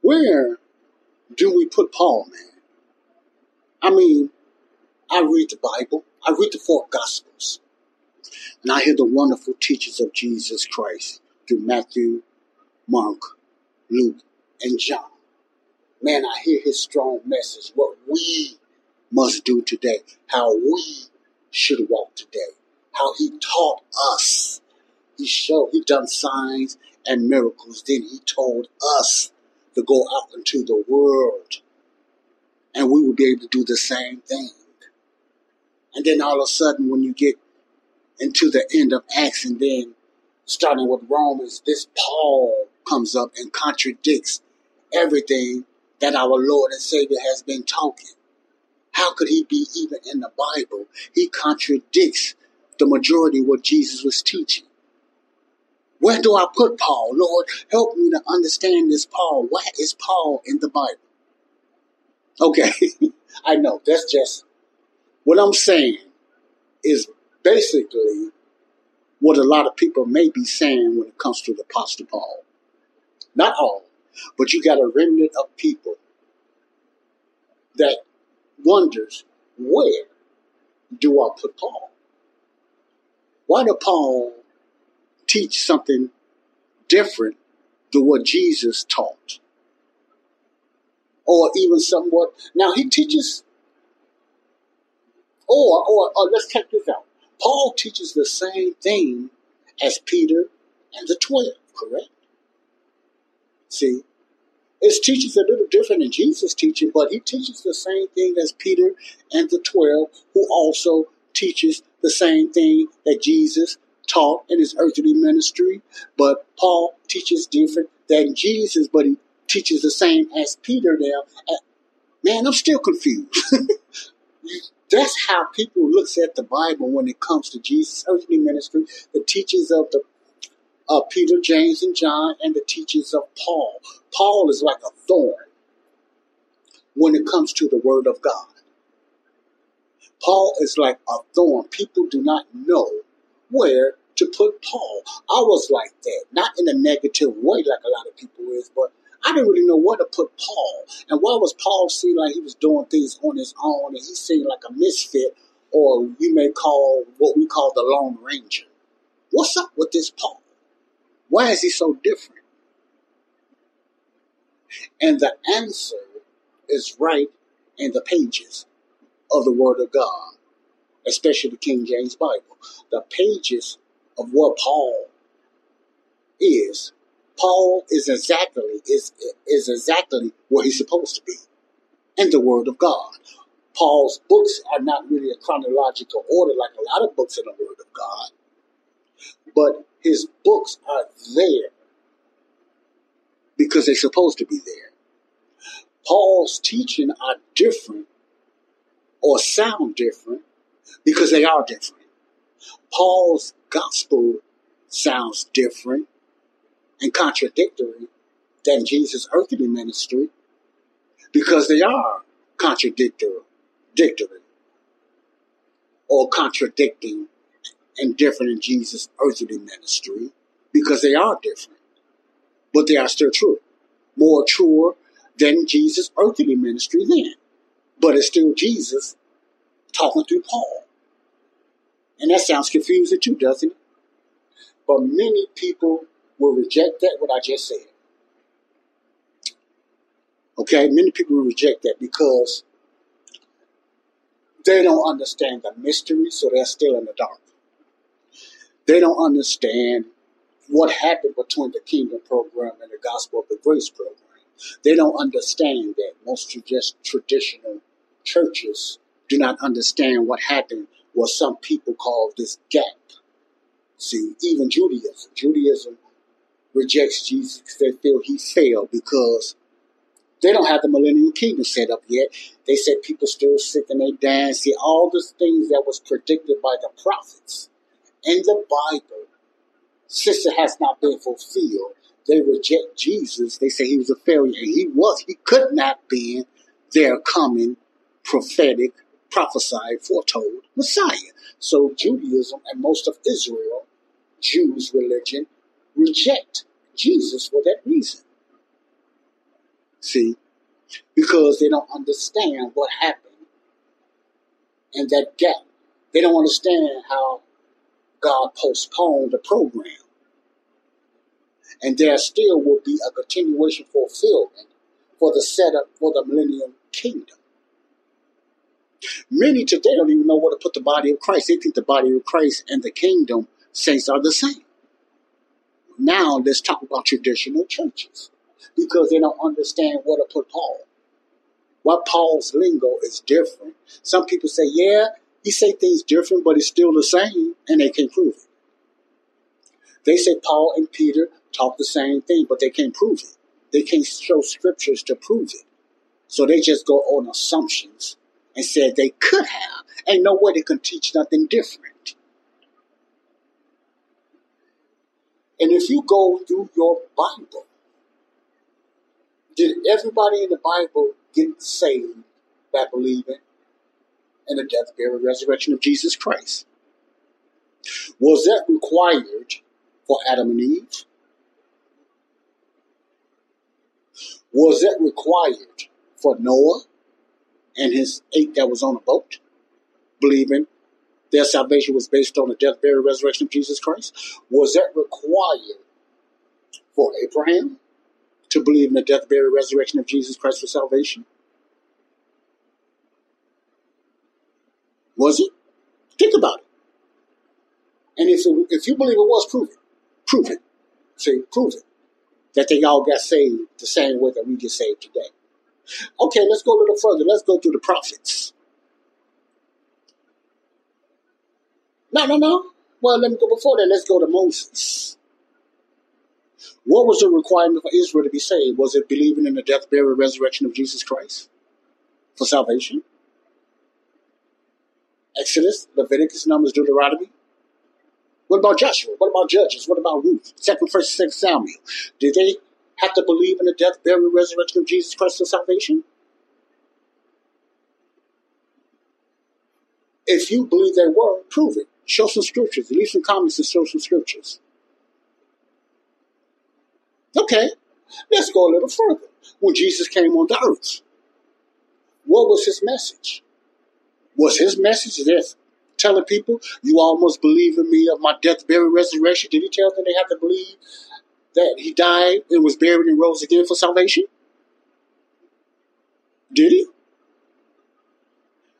Where do we put Paul, man? I mean, I read the Bible, I read the four Gospels, and I hear the wonderful teachings of Jesus Christ through Matthew, Mark, Luke, and John. Man, I hear his strong message, what we must do today, how we should walk today, how he taught us. He showed, he done signs and miracles. Then he told us to go out into the world and we will be able to do the same thing. And then all of a sudden, when you get into the end of Acts and then starting with Romans, this Paul comes up and contradicts everything that our Lord and Savior has been talking. How could he be even in the Bible? He contradicts the majority of what Jesus was teaching. Where do I put Paul? Lord, help me to understand this Paul. Why is Paul in the Bible? Okay, I know that's just what I'm saying is basically what a lot of people may be saying when it comes to the Apostle Paul. Not all, but you got a remnant of people that wonders where do I put Paul? Why did Paul teach something different than what Jesus taught? Or even somewhat. Now he teaches, or, or, or let's check this out. Paul teaches the same thing as Peter and the 12, correct? See, his teaching's a little different than Jesus' teaching, but he teaches the same thing as Peter and the 12, who also teaches the same thing that Jesus taught in his earthly ministry. But Paul teaches different than Jesus, but he teaches the same as Peter now. Man, I'm still confused. That's how people looks at the Bible when it comes to Jesus' earthly ministry, the teachings of the uh, Peter, James, and John, and the teachings of Paul. Paul is like a thorn when it comes to the Word of God. Paul is like a thorn. People do not know where to put Paul. I was like that, not in a negative way like a lot of people is, but I didn't really know where to put Paul. And why was Paul seem like he was doing things on his own and he seemed like a misfit, or you may call what we call the Lone Ranger? What's up with this Paul? Why is he so different? And the answer is right in the pages of the Word of God, especially the King James Bible. The pages of what Paul is Paul is exactly is is exactly where he's supposed to be in the Word of God. Paul's books are not really a chronological order like a lot of books in the Word of God, but his books are there because they're supposed to be there. Paul's teaching are different or sound different because they are different. Paul's gospel sounds different and contradictory than Jesus' earthly ministry because they are contradictory, or contradicting and different in Jesus' earthly ministry because they are different, but they are still true. More truer than Jesus' earthly ministry then, but it's still Jesus talking through Paul. And that sounds confusing too, doesn't it? But many people will reject that, what I just said. Okay, many people will reject that because they don't understand the mystery, so they're still in the dark. They don't understand what happened between the kingdom program and the gospel of the grace program. They don't understand that most just traditional churches do not understand what happened what some people call this gap. See, even Judaism, Judaism rejects Jesus they feel he failed because they don't have the millennial kingdom set up yet. They said people still sick and they dance. See, all the things that was predicted by the prophets in the Bible, sister has not been fulfilled. They reject Jesus. They say he was a failure. And he was. He could not be their coming prophetic, prophesied, foretold Messiah. So Judaism and most of Israel, Jews' religion, reject Jesus for that reason. See? Because they don't understand what happened in that gap. They don't understand how God postponed the program. And there still will be a continuation fulfillment for the setup for the millennium kingdom. Many today don't even know where to put the body of Christ. They think the body of Christ and the kingdom saints are the same. Now let's talk about traditional churches because they don't understand where to put Paul. What Paul's lingo is different. Some people say, yeah, he say things different, but it's still the same, and they can't prove it. They say Paul and Peter talk the same thing, but they can't prove it. They can't show scriptures to prove it. So they just go on assumptions and said they could have. Ain't no way they can teach nothing different. And if you go through your Bible, did everybody in the Bible get saved by believing in the death, burial, resurrection of Jesus Christ? Was that required for Adam and Eve? Was that required for Noah and his eight that was on the boat, believing their salvation was based on the death, burial, resurrection of Jesus Christ? Was that required for Abraham to believe in the death, burial, resurrection of Jesus Christ for salvation? Was it? Think about it. And if, if you believe it was, prove it. Prove it. See, prove it. That they all got saved the same way that we get saved today. Okay, let's go a little further. Let's go through the prophets. No, no, no. Well, let me go before that. Let's go to Moses. What was the requirement for Israel to be saved? Was it believing in the death, burial, resurrection of Jesus Christ for salvation? Exodus, Leviticus, Numbers, Deuteronomy. What about Joshua? What about Judges? What about Ruth? Second, First, Second Samuel. Did they have to believe in the death, burial, resurrection of Jesus Christ for salvation? If you believe they were, prove it. Show some scriptures. Leave some comments and show some scriptures. Okay, let's go a little further. When Jesus came on the earth, what was his message? Was his message this? Telling people, you almost believe in me of my death, burial, resurrection. Did he tell them they have to believe that he died and was buried and rose again for salvation? Did he?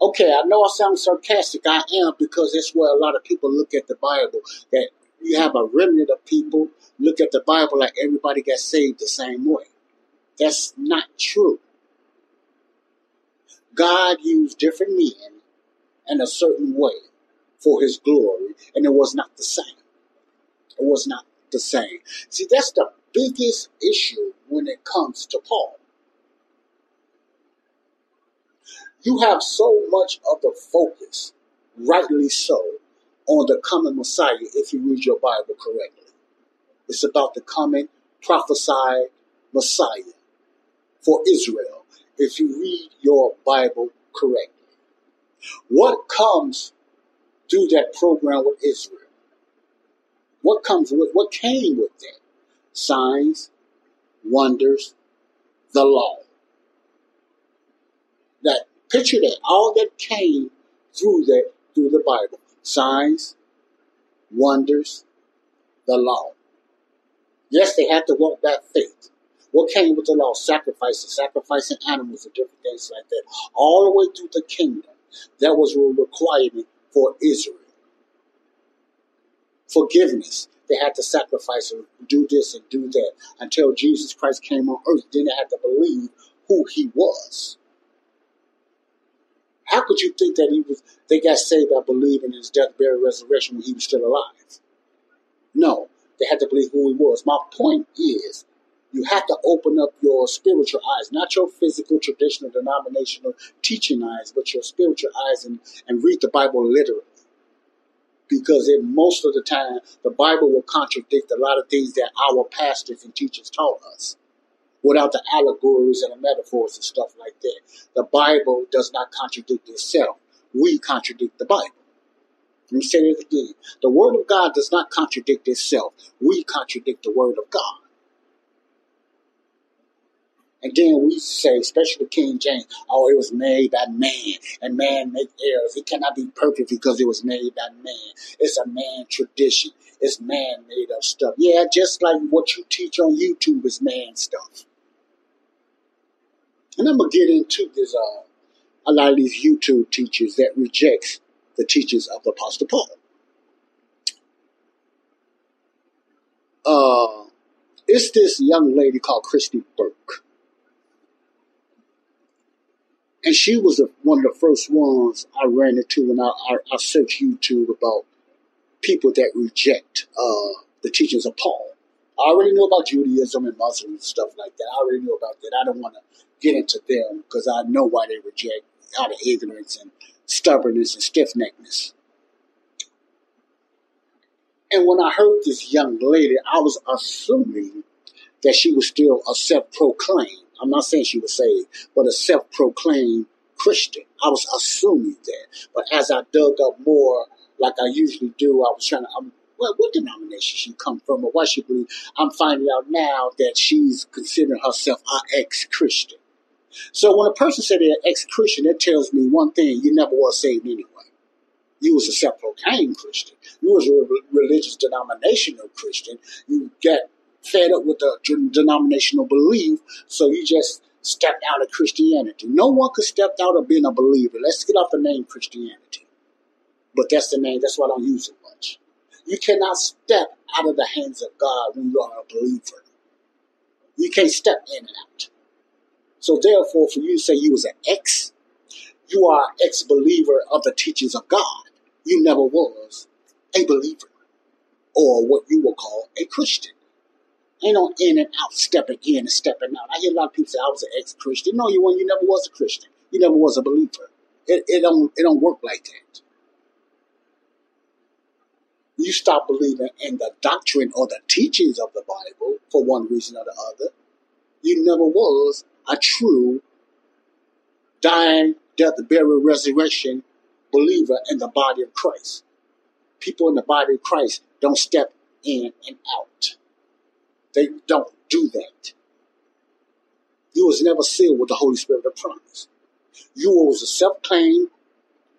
Okay, I know I sound sarcastic. I am because that's where a lot of people look at the Bible. That you have a remnant of people look at the Bible like everybody got saved the same way. That's not true. God used different men in a certain way for his glory, and it was not the same. It was not the same. See, that's the biggest issue when it comes to Paul. You have so much of the focus, rightly so, on the coming Messiah if you read your Bible correctly. It's about the coming prophesied Messiah for Israel if you read your Bible correctly. What comes through that program with Israel? What comes with what came with that? Signs, wonders, the law. That picture that all that came through that through the Bible. Signs, wonders, the law. Yes, they had to walk that faith. What came with the law? Sacrifices, sacrificing animals and different things like that. All the way through the kingdom. That was a requirement for Israel. Forgiveness. They had to sacrifice and do this and do that until Jesus Christ came on earth. Then they had to believe who he was. How could you think that he was? They got saved by believing in his death, burial, resurrection when he was still alive. No, they had to believe who he was. My point is, you have to open up your spiritual eyes, not your physical, traditional, denominational teaching eyes, but your spiritual eyes and, and read the Bible literally. Because most of the time, the Bible will contradict a lot of things that our pastors and teachers taught us without the allegories and the metaphors and stuff like that. The Bible does not contradict itself. We contradict the Bible. Let me say it again. The Word of God does not contradict itself. We contradict the Word of God. And then we say, especially King James, oh, it was made by man, and man make errors. It cannot be perfect because it was made by man. It's a man tradition. It's man made stuff. Yeah, just like what you teach on YouTube is man stuff. And I'm gonna get into this. Uh, a lot of these YouTube teachers that rejects the teachings of the Apostle Paul. Uh, it's this young lady called Kristi Burke. And she was a, one of the first ones I ran into when I, I, I searched YouTube about people that reject uh, the teachings of Paul. I already know about Judaism and Muslim and stuff like that. I already know about that. I don't want to get into them because I know why they reject out of ignorance and stubbornness and stiff neckedness. And when I heard this young lady, I was assuming that she was still a self proclaimed, I'm not saying she was saved, but a self proclaimed Christian. I was assuming that. But as I dug up more, like I usually do, I was trying to, um, well, what denomination she come from or what she believe. I'm finding out now that she's considering herself an ex Christian. So when a person said they're ex-Christian, that tells me one thing: you never was saved anyway. You was a self-proclaimed Christian. You was a religious denominational Christian. You got fed up with the denominational belief, so you just stepped out of Christianity. No one could step out of being a believer. Let's get off the name Christianity. But that's the name. That's why I don't use it much. You cannot step out of the hands of God when you are a believer. You can't step in and out. So therefore, for you to say you was an ex, you are an ex-believer of the teachings of God. You never was a believer or what you will call a Christian. Ain't no in and out, stepping in and stepping out. I hear a lot of people say I was an ex-Christian. No, you weren't. You never was a Christian. You never was a believer. It, it don't it don't work like that. You stop believing in the doctrine or the teachings of the Bible for one reason or the other. You never was a true dying, death, burial, resurrection believer in the body of Christ. People in the body of Christ don't step in and out. They don't do that. You was never sealed with the Holy Spirit of promise. You was a self-claimed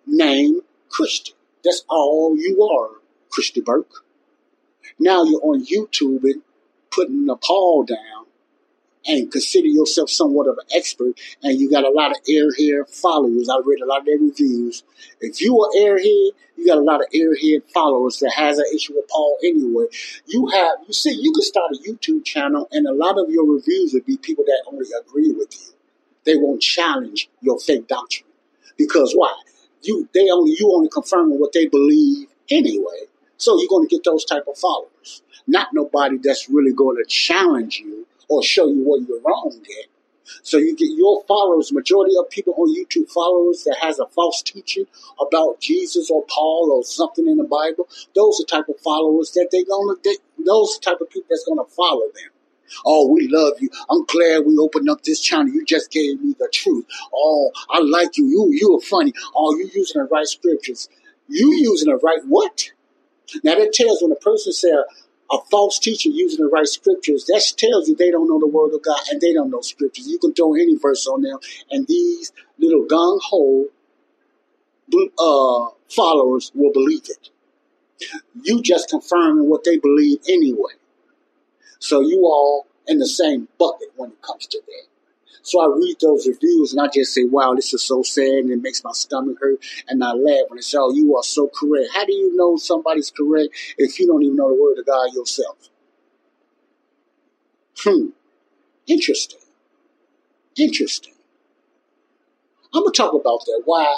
name Christian. That's all you are, Kristi Burke. Now you're on YouTube and putting the Paul down and consider yourself somewhat of an expert, and you got a lot of airhead followers. I read a lot of their reviews. If you are airhead, you got a lot of airhead followers that has an issue with Paul anyway. You have, you see, you could start a YouTube channel, and a lot of your reviews would be people that only agree with you. They won't challenge your fake doctrine because why? You they only you only confirming what they believe anyway. So you're going to get those type of followers, not nobody that's really going to challenge you or show you what you're wrong at. So you get your followers, majority of people on YouTube followers that has a false teaching about Jesus or Paul or something in the Bible. Those are type of followers that they gonna, they, those type of people that's gonna follow them. Oh, we love you. I'm glad we opened up this channel. You just gave me the truth. Oh, I like you. You, you are funny. Oh, you using the right scriptures. You using the right what? Now that tells when a person says, a false teacher using the right scriptures, that tells you they don't know the word of God and they don't know scriptures. You can throw any verse on them, and these little gung ho uh, followers will believe it. You just confirming what they believe anyway. So you all in the same bucket when it comes to that. So I read those reviews and I just say, wow, this is so sad and it makes my stomach hurt. And I laugh and I say, oh, you are so correct. How do you know somebody's correct if you don't even know the word of God yourself? Hmm. Interesting. Interesting. I'm going to talk about that. Why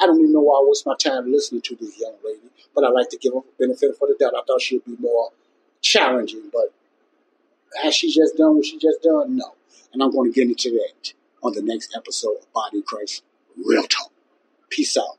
I don't even know why I waste my time listening to this young lady, but I like to give her benefit for the doubt. I thought she'd be more challenging, but has she just done what she just done? No. And I'm going to get into that on the next episode of Body Christ Real Talk. Peace out.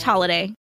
holiday.